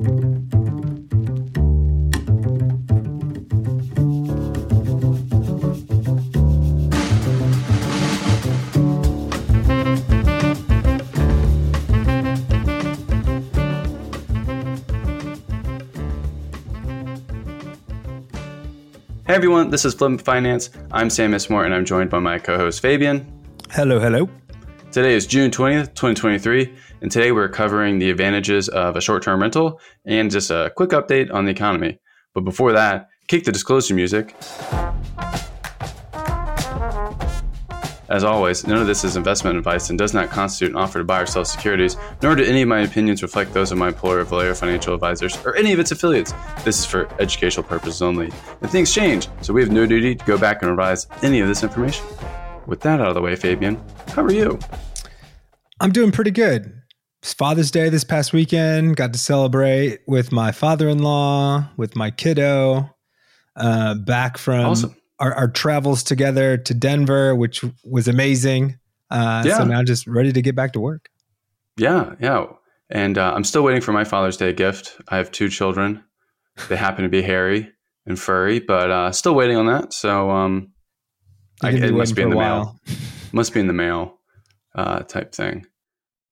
Hey everyone, this is Flip Finance. I'm Sam Issermoyer and I'm joined by my co host Fabian. Hello, hello. Today is June 20th, 2023, and today we're covering the advantages of a short term rental and just a quick update on the economy. But before that, kick the disclosure music. As always, none of this is investment advice and does not constitute an offer to buy or sell securities, nor do any of my opinions reflect those of my employer, Valero Financial Advisors, or any of its affiliates. This is for educational purposes only. And things change, so we have no duty to go back and revise any of this information. With that out of the way, Fabian, how are you? I'm doing pretty good. It's Father's Day this past weekend. Got to celebrate with my father in law, with my kiddo, uh, back from Awesome. our, our travels together to Denver, which was amazing. Uh, Yeah. So now just ready to get back to work. Yeah, yeah. And uh, I'm still waiting for my Father's Day gift. I have two children. They happen to be hairy and furry, but uh, still waiting on that. So um, I, it must be in the mail. Must be in the mail uh, type thing.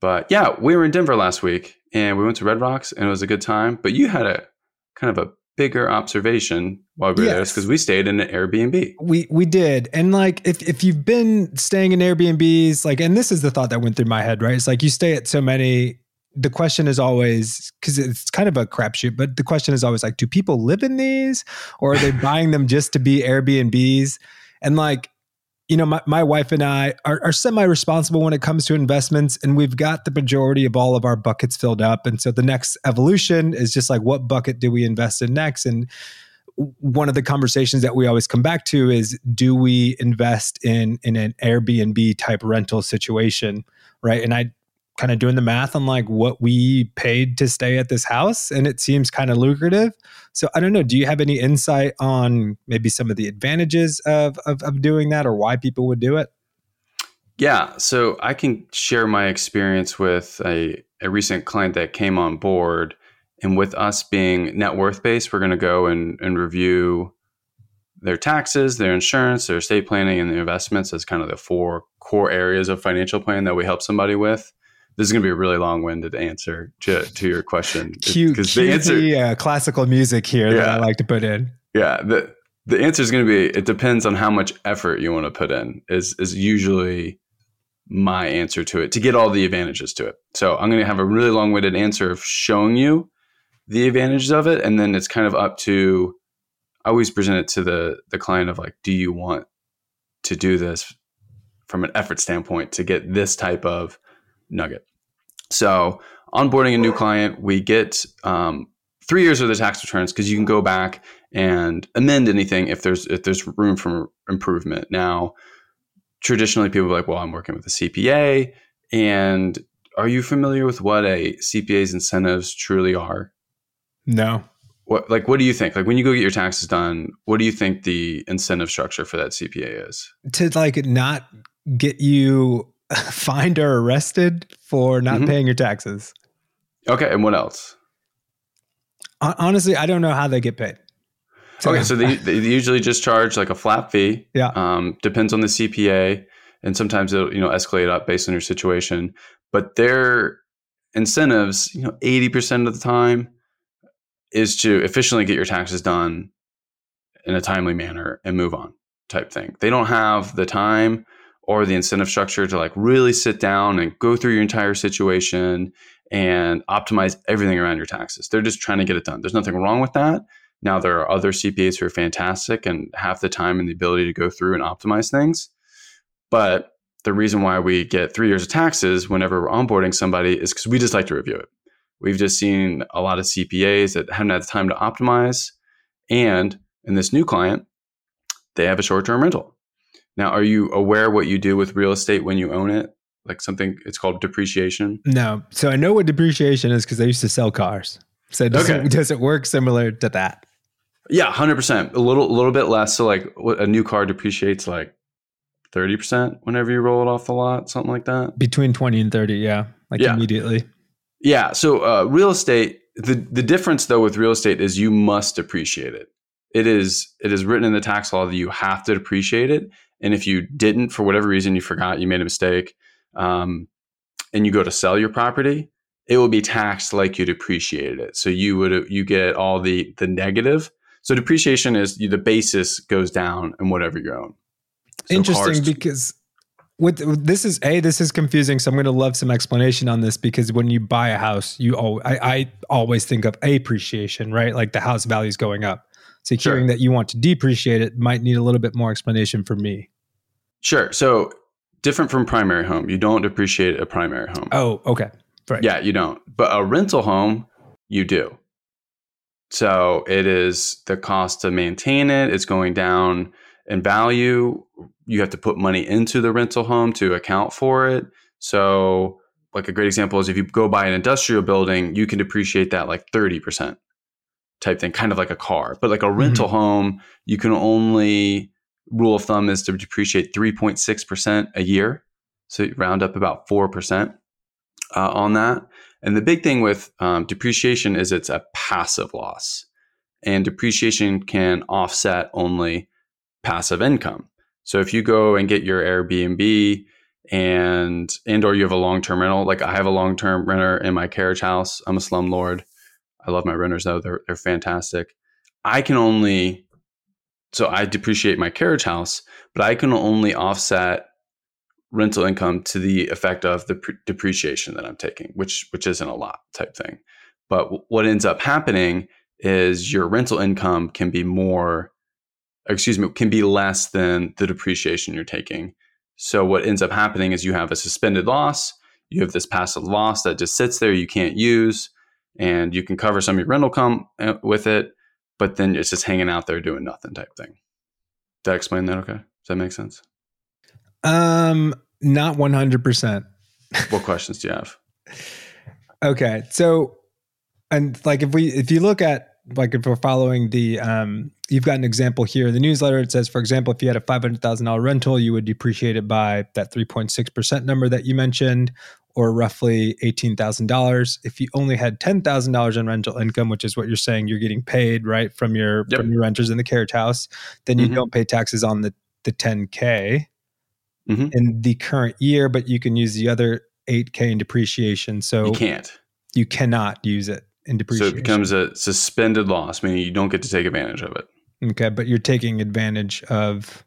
But yeah, we were in Denver last week and we went to Red Rocks and it was a good time. But you had a kind of a bigger observation while we were there because we stayed in an Airbnb. We we did, and like if if you've been staying in Airbnbs, like, and this is the thought that went through my head, right? It's like you stay at so many. The question is always because it's kind of a crapshoot, but the question is always like, do people live in these, or are they buying them just to be Airbnbs? And like, you know, my, my wife and I are, are semi responsible when it comes to investments, and we've got the majority of all of our buckets filled up. And so the next evolution is just like, what bucket do we invest in next? And one of the conversations that we always come back to is do we invest in in an Airbnb type rental situation, right? And I kind of doing the math on like what we paid to stay at this house and it seems kind of lucrative. So I don't know, do you have any insight on maybe some of the advantages of of, of doing that or why people would do it? Yeah, so I can share my experience with a, a recent client that came on board. And with us being net worth based, we're going to go and, and review their taxes, their insurance, their estate planning, and their investments as kind of the four core areas of financial plan that we help somebody with. This is going to be a really long winded answer to, to your question. Because the answer, the uh, classical music here that I like to put in. yeah, the, the answer is going to be it depends on how much effort you want to put in, is, is usually my answer to it to get all the advantages to it. So I'm going to have a really long winded answer of showing you the advantages of it. And then it's kind of up to, I always present it to the, the client of like, do you want to do this from an effort standpoint to get this type of nugget? So onboarding a new client, we get um, three years of the tax returns because you can go back and amend anything if there's if there's room for improvement. Now, traditionally, people are like, "Well, I'm working with a CPA," and are you familiar with what a CPA's incentives truly are? No. What like what do you think? Like when you go get your taxes done, what do you think the incentive structure for that CPA is? to like not get you fined or arrested for not Mhm. paying your taxes. Okay, and what else? Honestly, I don't know how they get paid. Okay, so they, they usually just charge like a flat fee. Yeah. Um, depends on the CPA, and sometimes it'll you know escalate up based on your situation. But their incentives, you know, eighty percent of the time, is to efficiently get your taxes done in a timely manner and move on, type thing. They don't have the time or the incentive structure to like really sit down and go through your entire situation and optimize everything around your taxes. They're just trying to get it done. There's nothing wrong with that. Now, there are other CPAs who are fantastic and have the time and the ability to go through and optimize things. But the reason why we get three years of taxes whenever we're onboarding somebody is because we just like to review it. We've just seen a lot of CPAs that haven't had the time to optimize. And in this new client, they have a short term rental. Now, are you aware what you do with real estate when you own it? Like something, it's called depreciation. No. So I know what depreciation is because I used to sell cars. So does, Okay. it, does it work similar to that? Yeah, hundred percent. A little, a little bit less. So, like, a new car depreciates like thirty percent whenever you roll it off the lot, something like that. Between 20 and 30, yeah. Like Yeah. immediately. Yeah. So, uh, real estate the the difference though with real estate is you must depreciate it. It is it is written in the tax law that you have to depreciate it, and if you didn't for whatever reason you forgot you made a mistake, um, and you go to sell your property, it will be taxed like you depreciated it. So you would you get all the the negative. So depreciation is the basis goes down in whatever you own. So Interesting because with this is a this is confusing. So I'm going to love some explanation on this because when you buy a house, you al- I, I always think of appreciation, right? Like the house value is going up. So Sure. that you want to depreciate it might need a little bit more explanation for me. Sure. So different from primary home, you don't depreciate a primary home. Oh, okay. Right. Yeah, you don't. But a rental home, you do. So it is the cost to maintain it, it's going down in value. You have to put money into the rental home to account for it. So, like a great example is if you go buy an industrial building, you can depreciate that like 30% type thing, kind of like a car. But like a rental home, you can only, rule of thumb is to depreciate 3.6% a year. So you round up about 4% uh, on that. And the big thing with um, depreciation is it's a passive loss, and depreciation can offset only passive income. So if you go and get your Airbnb and and or you have a long term rental, like I have a long term renter in my carriage house. I'm a slumlord. I love my renters though; they're they're fantastic. I can only so I depreciate my carriage house, but I can only offset rental income to the effect of the pre- depreciation that I'm taking, which which isn't a lot type thing. But w- what ends up happening is your rental income can be more, excuse me, can be less than the depreciation you're taking. So what ends up happening is you have a suspended loss, you have this passive loss that just sits there you can't use, and you can cover some of your rental come uh, with it, but then it's just hanging out there doing nothing type thing. Did I explain that okay? Does that make sense? Um, not 100%. What questions do you have? Okay. So, and like if we, if you look at, like if we're following the, um, you've got an example here in the newsletter. It says, for example, if you had a $500,000 rental, you would depreciate it by that 3.6% number that you mentioned, or roughly $18,000. If you only had $10,000 in rental income, which is what you're saying, you're getting paid right from your, Yep. from your renters in the carriage house, then you Mhm. don't pay taxes on the, the 10K Mhm. in the current year, but you can use the other 8K in depreciation. So You can't. you cannot use it in depreciation. So it becomes a suspended loss, meaning you don't get to take advantage of it. okay, but you're taking advantage of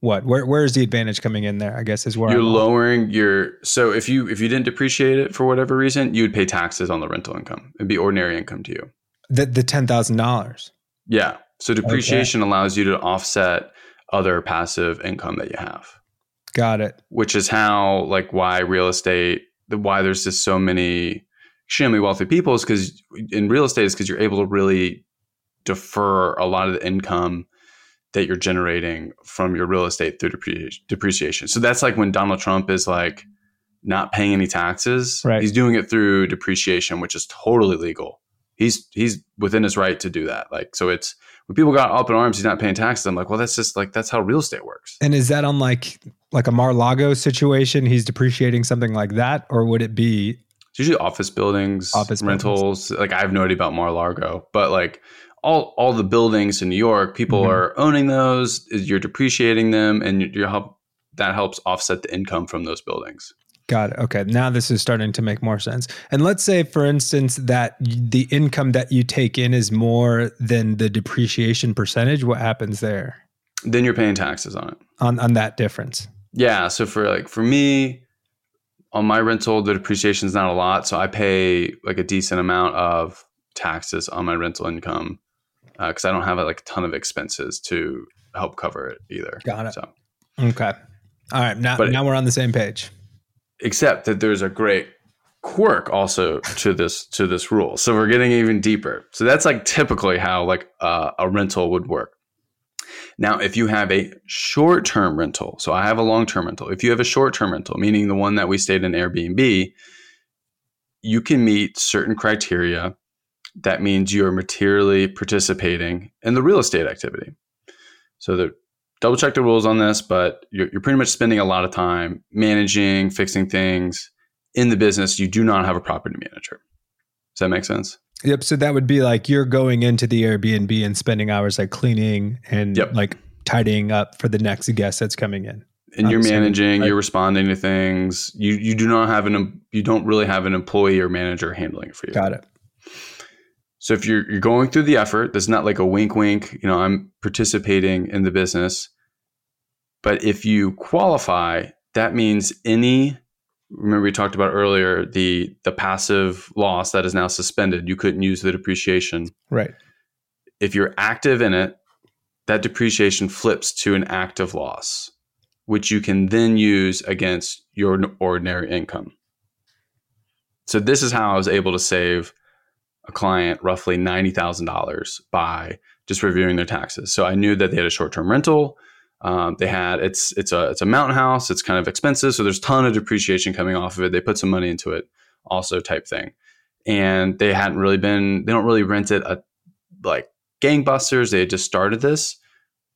what? Where where is the advantage coming in there? I guess is where You're I'm lowering your so if you if you didn't depreciate it for whatever reason, you would pay taxes on the rental income. It'd be ordinary income to you. the the ten thousand dollars. Yeah. So depreciation allows you to offset other passive income that you have, Got it. which is how like why real estate, the why there's just so many extremely wealthy people is because in real estate is because you're able to really defer a lot of the income that you're generating from your real estate through depreciation. depreciation. So that's like when Donald Trump is like not paying any taxes. Right. He's doing it through depreciation, which is totally legal. He's he's within his right to do that. Like so it's when people got up in arms, he's not paying taxes. I'm like, well, that's just like that's how real estate works. And is that on like like a Mar-Lago situation? He's depreciating something like that, or would it be It's usually office buildings, Office rentals. Like I have no idea about Mar-a-Lago, but like all all the buildings in New York, people Mhm. are owning those. You're depreciating them, and you- you're help that helps offset the income from those buildings. Got it. Okay. Now this is starting to make more sense. And let's say, for instance, that the income that you take in is more than the depreciation percentage. What happens there Then you're paying taxes on it. on, on that difference? Yeah. So for like for me, on my rental, the depreciation is not a lot, so I pay like a decent amount of taxes on my rental income because I don't have like a ton of expenses to help cover it either. Got it. So. Okay. All right. Now, But- now we're on the same page. except that there's a great quirk also to this to this rule so we're getting even deeper so that's like typically how like uh, a rental would work now if you have a short-term rental so i have a long-term rental if you have a short-term rental meaning the one that we stayed in airbnb you can meet certain criteria that means you're materially participating in the real estate activity so the double check the rules on this, but you're, you're pretty much spending a lot of time managing, fixing things in the business. You do not have a property manager. Does that make sense? Yep. So that would be like you're going into the Airbnb and spending hours like cleaning and Yep. like tidying up for the next guest that's coming in. and you're managing, right? you're responding to things. You you do not have an you don't really have an employee or manager handling it for you. Got it. So if you're you're going through the effort, that's not like a wink wink, you know, I'm participating in the business. But if you qualify, that means any remember we talked about earlier the the passive loss that is now suspended. You couldn't use the depreciation. Right. If you're active in it, that depreciation flips to an active loss, which you can then use against your ordinary income. So this is how I was able to save a client roughly $90,000 by just reviewing their taxes. So I knew that they had a short-term rental. Um, they had it's it's a it's a mountain house. It's kind of expensive, so there's a ton of depreciation coming off of it. They put some money into it, also type thing, and they hadn't really been they don't really rent it a like gangbusters. They had just started this,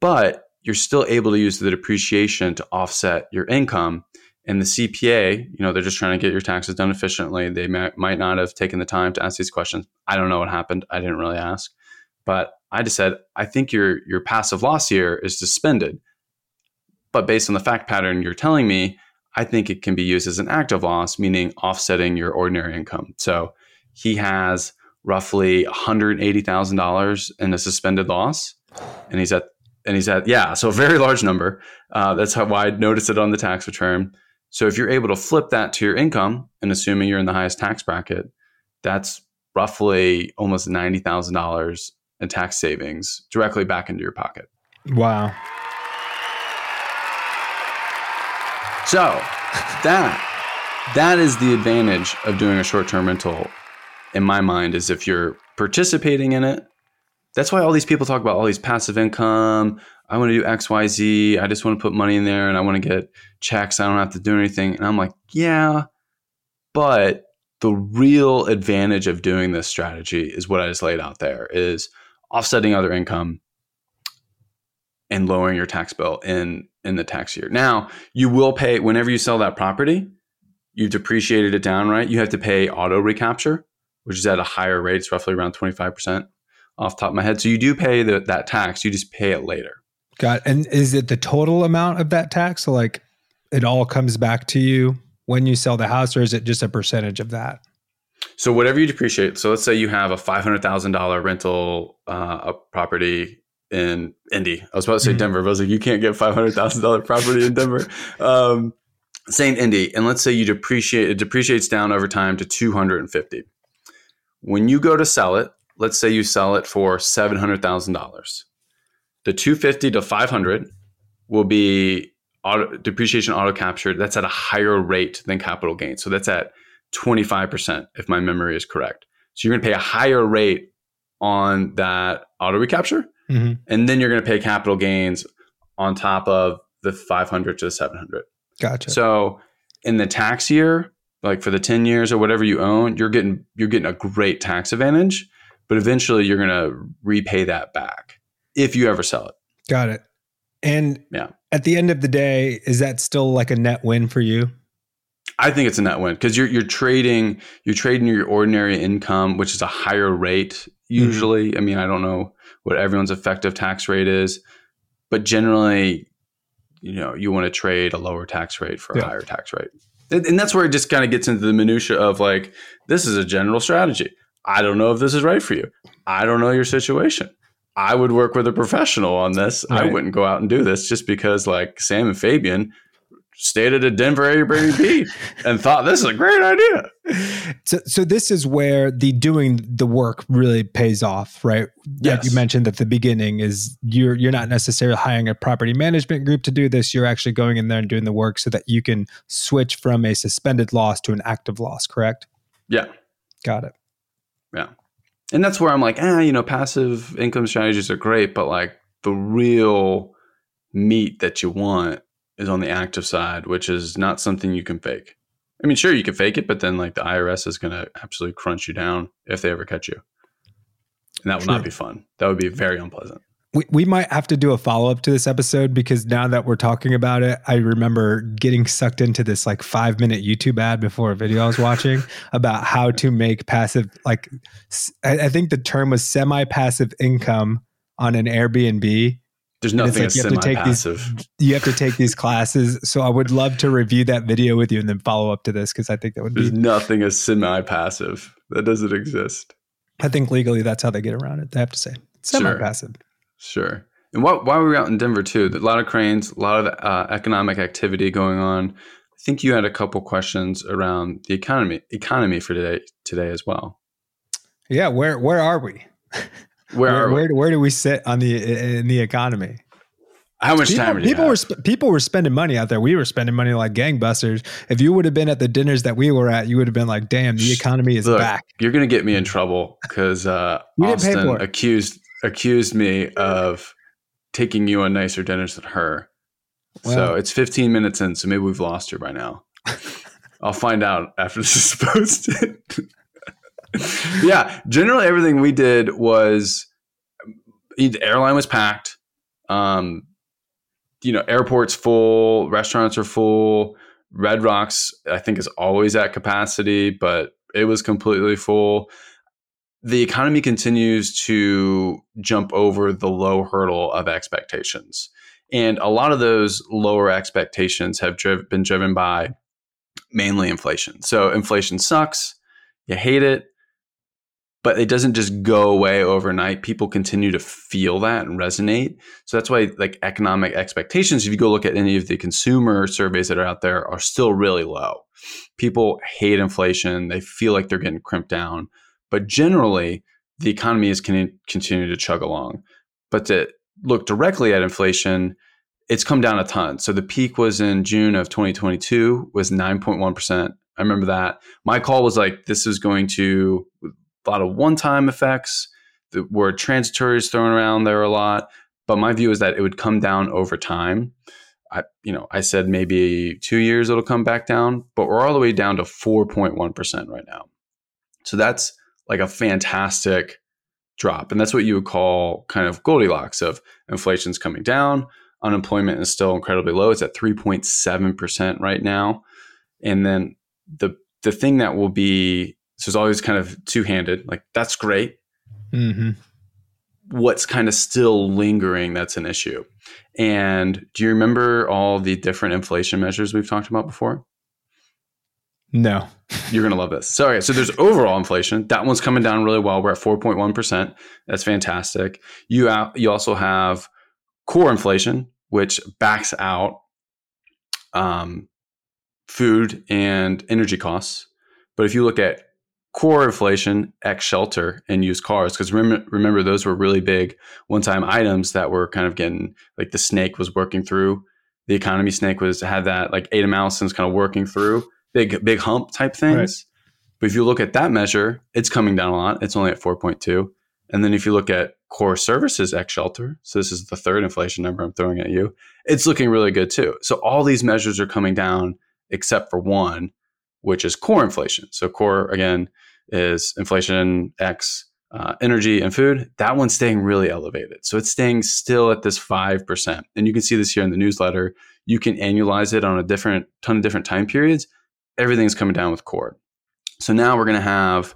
but you're still able to use the depreciation to offset your income. And the CPA, you know, they're just trying to get your taxes done efficiently. They might, might not have taken the time to ask these questions. I don't know what happened. I didn't really ask, but I just said, I think your your passive loss here is suspended. But based on the fact pattern you're telling me, I think it can be used as an active loss, meaning offsetting your ordinary income. So he has roughly $180,000 in a suspended loss, and he's at and he's at yeah, so a very large number. Uh, that's how why I noticed it on the tax return. So if you're able to flip that to your income, and assuming you're in the highest tax bracket, that's roughly almost ninety thousand dollars in tax savings directly back into your pocket. Wow. So that that is the advantage of doing a short-term rental in my mind is if you're participating in it. That's why all these people talk about all these passive income. I want to do XYZ. I just want to put money in there and I want to get checks. I don't have to do anything. And I'm like, yeah, but the real advantage of doing this strategy is what I just laid out there is offsetting other income and lowering your tax bill in in the tax year. Now, you will pay whenever you sell that property, you've depreciated it down, right? You have to pay auto recapture, which is at a higher rate. It's roughly around 25% off the top of my head. So you do pay the, that tax, you just pay it later. Got it. And is it the total amount of that tax? So like it all comes back to you when you sell the house, or is it just a percentage of that? So whatever you depreciate, so let's say you have a $500,000 rental uh, a property in Indy. I was about to say Mhm. Denver, but I was like, you can't get $500,000 property in Denver. Um, same Indy. And let's say you depreciate, it depreciates down over time to 250. When you go to sell it, let's say you sell it for $700,000. The 250 to 500 will be auto, depreciation auto captured. That's at a higher rate than capital gain. So that's at 25%, if my memory is correct. So you're going to pay a higher rate on that auto recapture, Mhm. and then you're going to pay capital gains on top of the 500 to the 700. Gotcha. So in the tax year, like for the 10 years or whatever you own, you're getting you're getting a great tax advantage, but eventually you're going to repay that back if you ever sell it. Got it. And Yeah. at the end of the day, is that still like a net win for you? I think it's a net win because you're you're trading you're trading your ordinary income, which is a higher rate mm-hmm. usually. I mean, I don't know what everyone's effective tax rate is, but generally, you know, you want to trade a lower tax rate for a Yeah. higher tax rate, and, and that's where it just kind of gets into the minutia of like this is a general strategy. I don't know if this is right for you. I don't know your situation. I would work with a professional on this. I wouldn't go out and do this just because like Sam and Fabian stayed at a Denver Airbnb and thought this is a great idea. So, so this is where the doing the work really pays off, right? Like Yes. you mentioned at the beginning, is you're you're not necessarily hiring a property management group to do this. You're actually going in there and doing the work so that you can switch from a suspended loss to an active loss. Correct? Yeah. Got it. And that's where I'm like, ah, you know, passive income strategies are great, but like the real meat that you want is on the active side, which is not something you can fake. I mean, sure, you can fake it, but then like the IRS is going to absolutely crunch you down if they ever catch you. And that would not be fun. That would be very unpleasant. We, we might have to do a follow up to this episode because now that we're talking about it, I remember getting sucked into this like five minute YouTube ad before a video I was watching about how to make passive, like, I, I think the term was semi passive income on an Airbnb. There's nothing like you have to take these you have to take these classes. So I would love to review that video with you and then follow up to this because I think that would There's be nothing as semi passive. That doesn't exist. I think legally that's how they get around it. They have to say semi passive. Sure. Sure. And while, while we were out in Denver too, a lot of cranes, a lot of uh, economic activity going on. I think you had a couple questions around the economy economy for today today as well. Yeah, where where are we? Where where, where, where, do we sit on the in the economy? How much people, time? people were sp- people were spending money out there. We were spending money like gangbusters. If you would have been at the dinners that we were at, you would have been like, "Damn, the economy is Look, back." You're gonna get me in trouble because uh, Austin accused accused me of taking you on nicer dinners than her. Well, so it's 15 minutes in, so maybe we've lost her by now. I'll find out after this is posted. yeah, generally everything we did was the airline was packed. Um, you know, airports full, restaurants are full. Red Rocks, I think, is always at capacity, but it was completely full. The economy continues to jump over the low hurdle of expectations. And a lot of those lower expectations have driv- been driven by mainly inflation. So inflation sucks, you hate it, but it doesn't just go away overnight. People continue to feel that and resonate. So that's why like economic expectations, if you go look at any of the consumer surveys that are out there, are still really low. People hate inflation. They feel like they're getting crimped down. But generally, the economy is con- continuing to chug along. But to look directly at inflation, it's come down a ton. So the peak was in June of 2022 was 9.1%. I remember that. My call was like, this is going to a lot of one-time effects. The word transitory is thrown around there a lot, but my view is that it would come down over time. I, you know, I said maybe two years it'll come back down, but we're all the way down to 4.1% right now. So that's like a fantastic drop. And that's what you would call kind of Goldilocks of inflation's coming down. Unemployment is still incredibly low. It's at 3.7% right now. And then the the thing that will be so it's always kind of two handed. Like that's great. Mm-hmm. What's kind of still lingering? That's an issue. And do you remember all the different inflation measures we've talked about before? No. You're going to love this. Sorry. So there's overall inflation. That one's coming down really well. We're at 4.1%. That's fantastic. You, you also have core inflation, which backs out um, food and energy costs. But if you look at core inflation x shelter and used cars because remember, remember those were really big one-time items that were kind of getting like the snake was working through the economy snake was had that like Ada Malison's kind of working through big big hump type things right. but if you look at that measure it's coming down a lot it's only at 4.2 and then if you look at core services x shelter so this is the third inflation number i'm throwing at you it's looking really good too so all these measures are coming down except for one which is core inflation. So core again is inflation X uh, energy and food. That one's staying really elevated. So it's staying still at this 5%. And you can see this here in the newsletter. You can annualize it on a different ton of different time periods. Everything's coming down with core. So now we're going to have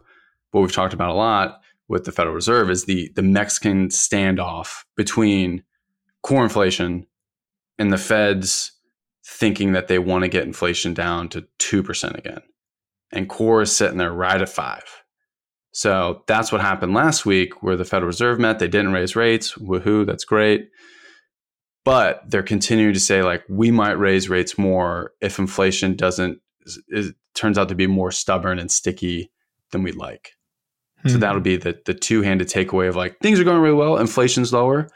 what we've talked about a lot with the Federal Reserve is the the Mexican standoff between core inflation and the Fed's thinking that they want to get inflation down to 2% again. And core is sitting there right at five. So that's what happened last week where the Federal Reserve met. They didn't raise rates. Woohoo, that's great. But they're continuing to say, like, we might raise rates more if inflation doesn't, it turns out to be more stubborn and sticky than we'd like. Hmm. So that'll be the, the two handed takeaway of like, things are going really well, inflation's lower,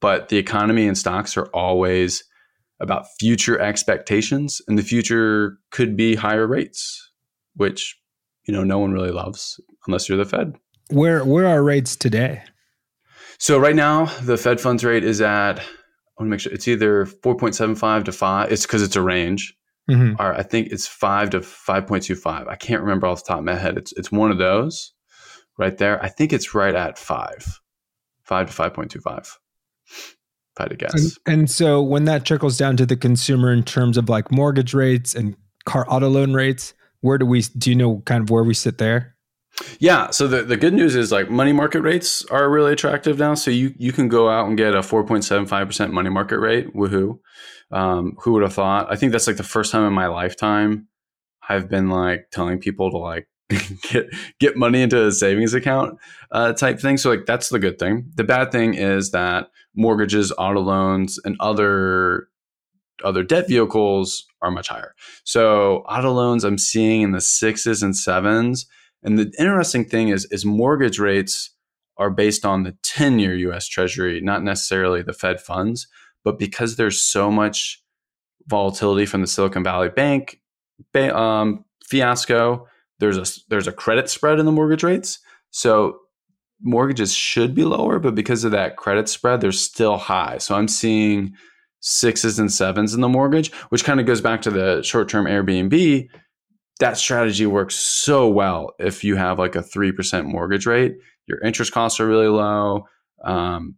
but the economy and stocks are always about future expectations, and the future could be higher rates, which you know no one really loves unless you're the Fed. Where where are rates today? So right now the Fed funds rate is at I want to make sure it's either 4.75 to 5. It's because it's a range. Mm-hmm. Or I think it's 5 to 5.25. I can't remember off the top of my head. It's it's one of those right there. I think it's right at 5. 5 to 5.25. If I had to guess. And, and so when that trickles down to the consumer in terms of like mortgage rates and car auto loan rates, where do we do you know kind of where we sit there? Yeah. So the, the good news is like money market rates are really attractive now. So you, you can go out and get a 4.75% money market rate. Woohoo. Um, who would have thought? I think that's like the first time in my lifetime I've been like telling people to like get get money into a savings account uh, type thing. So like that's the good thing. The bad thing is that mortgages, auto loans, and other other debt vehicles are much higher. So auto loans I'm seeing in the sixes and sevens. And the interesting thing is is mortgage rates are based on the 10 year US Treasury, not necessarily the Fed funds. But because there's so much volatility from the Silicon Valley Bank um, fiasco, there's a there's a credit spread in the mortgage rates. So mortgages should be lower, but because of that credit spread, they're still high. So I'm seeing sixes and sevens in the mortgage, which kind of goes back to the short term Airbnb. That strategy works so well if you have like a 3% mortgage rate. Your interest costs are really low. Um,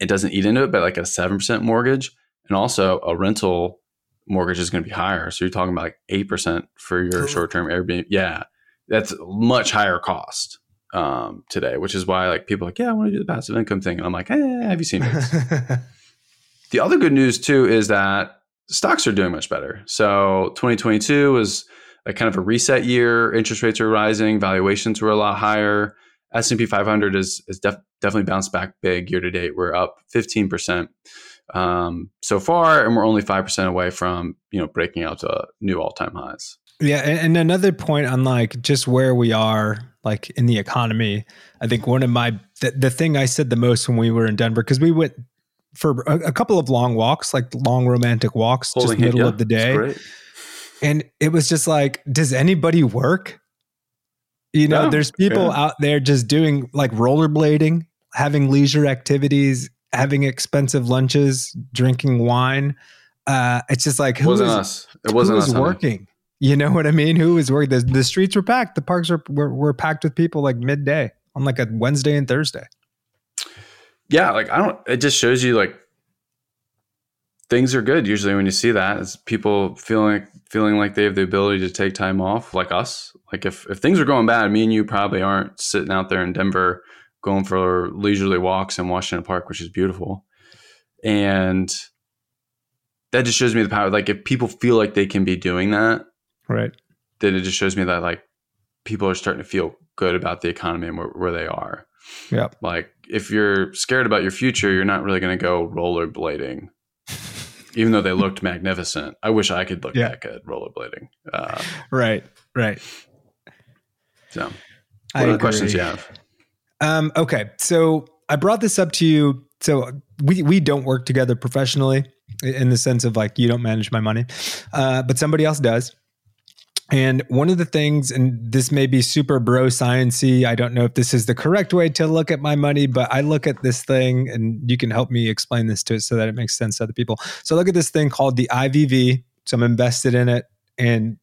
it doesn't eat into it, but like a 7% mortgage and also a rental mortgage is going to be higher. So you're talking about like 8% for your short term Airbnb. Yeah. That's much higher cost um, today, which is why like people are like, yeah, I want to do the passive income thing. And I'm like, eh, have you seen this? the other good news too is that stocks are doing much better. So 2022 was a kind of a reset year. Interest rates are rising. Valuations were a lot higher. S&P 500 is, is def- definitely bounced back big year to date. We're up 15% um, so far, and we're only 5% away from, you know, breaking out to new all-time highs. Yeah, and, and another point on like just where we are like in the economy. I think one of my the, the thing I said the most when we were in Denver because we went for a, a, couple of long walks, like long romantic walks, Holding just middle it, yeah, of the day. And it was just like, does anybody work? You know, yeah, there's people yeah. out there just doing like rollerblading, having leisure activities, having expensive lunches, drinking wine. Uh, it's just like who wasn't us. It wasn't who was us, working. Honey. You know what I mean? Who was working? The, the streets were packed. The parks were, were, were packed with people like midday on like a Wednesday and Thursday. Yeah, like I don't. It just shows you like things are good. Usually when you see that is people feeling feeling like they have the ability to take time off like us. Like if, if things are going bad me and you probably aren't sitting out there in denver going for leisurely walks in washington park which is beautiful. And that just shows me the power like if people feel like they can be doing that right. then it just shows me that like people are starting to feel good about the economy and where, where they are. Yeah like if you're scared about your future you're not really going to go rollerblading even though they looked magnificent. I wish I could look yeah. that good rollerblading. Uh, right, right. So, what I other agree. questions you have? Um, okay, so I brought this up to you. So we we don't work together professionally in the sense of like you don't manage my money, uh, but somebody else does. And one of the things, and this may be super bro sciency, I don't know if this is the correct way to look at my money, but I look at this thing, and you can help me explain this to it so that it makes sense to other people. So look at this thing called the IVV. So I'm invested in it, and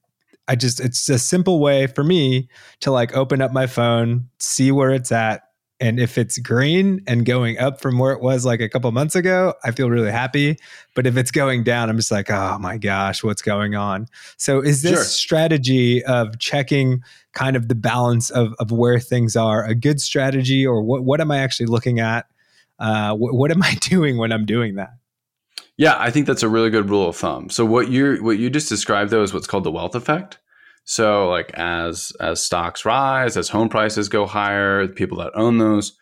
I just it's a simple way for me to like open up my phone, see where it's at, and if it's green and going up from where it was like a couple months ago, I feel really happy. But if it's going down, I'm just like, oh my gosh, what's going on? So is this sure. strategy of checking kind of the balance of, of where things are a good strategy or what, what am I actually looking at? Uh, what, what am I doing when I'm doing that? Yeah, I think that's a really good rule of thumb. So what you what you just described though is what's called the wealth effect. So like as as stocks rise, as home prices go higher, people that own those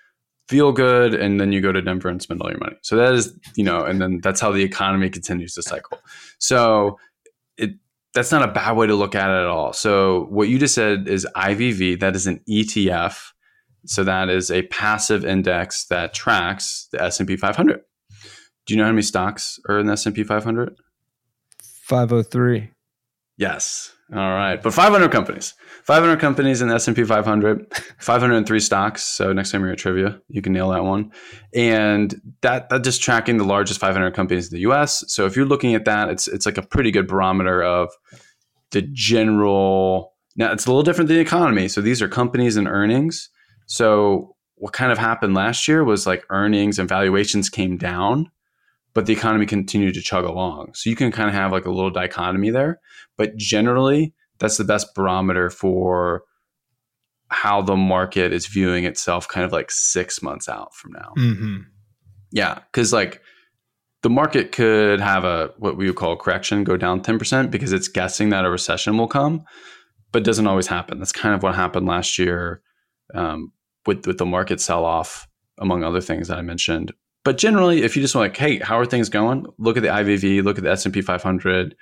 feel good and then you go to Denver and spend all your money. So that is, you know, and then that's how the economy continues to cycle. So it that's not a bad way to look at it at all. So what you just said is IVV, that is an ETF. So that is a passive index that tracks the S&P 500. Do you know how many stocks are in the S&P 500? 503. Yes. All right, but 500 companies, 500 companies in the S&P 500, 503 stocks. So next time you're at trivia, you can nail that one. And that that just tracking the largest 500 companies in the U.S. So if you're looking at that, it's it's like a pretty good barometer of the general. Now it's a little different than the economy. So these are companies and earnings. So what kind of happened last year was like earnings and valuations came down, but the economy continued to chug along. So you can kind of have like a little dichotomy there. But generally, that's the best barometer for how the market is viewing itself kind of like six months out from now. Mm-hmm. Yeah. Cause like the market could have a what we would call a correction go down 10% because it's guessing that a recession will come, but it doesn't always happen. That's kind of what happened last year um, with, with the market sell off, among other things that I mentioned. But generally, if you just want like, hey, how are things going? Look at the IVV, look at the S&P 500,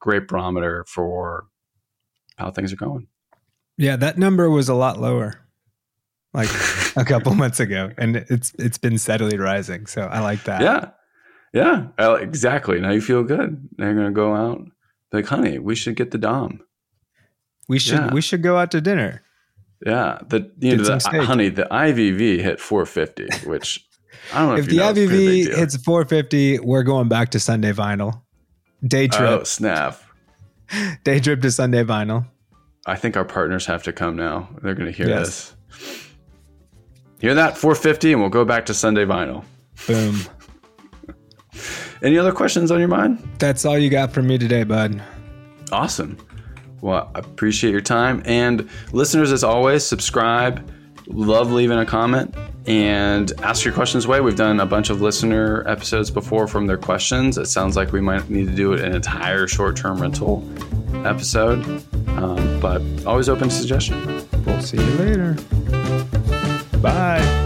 great barometer for how things are going. Yeah, that number was a lot lower, like a couple months ago, and it's it's been steadily rising. So I like that. Yeah, yeah, exactly. Now you feel good. Now you're gonna go out, like, honey, we should get the dom. We should Yeah. we should go out to dinner. Yeah, the you know, the, honey, the IVV hit 450, which I don't know if, If the know, it's a pretty big IVV hits 450, we're going back to Sunday Vinyl. Day oh, trip, Oh snap! day trip to Sunday Vinyl. I think our partners have to come now. They're going to hear Yes. this. Hear that? 450, and we'll go back to Sunday vinyl. Boom. Any other questions on your mind? That's all you got from me today, bud. Awesome. Well, I appreciate your time. And listeners, as always, subscribe. Love leaving a comment and ask your questions away. We've done a bunch of listener episodes before from their questions. It sounds like we might need to do an entire short term rental episode, um, but always open to suggestion. We'll see you later. Bye.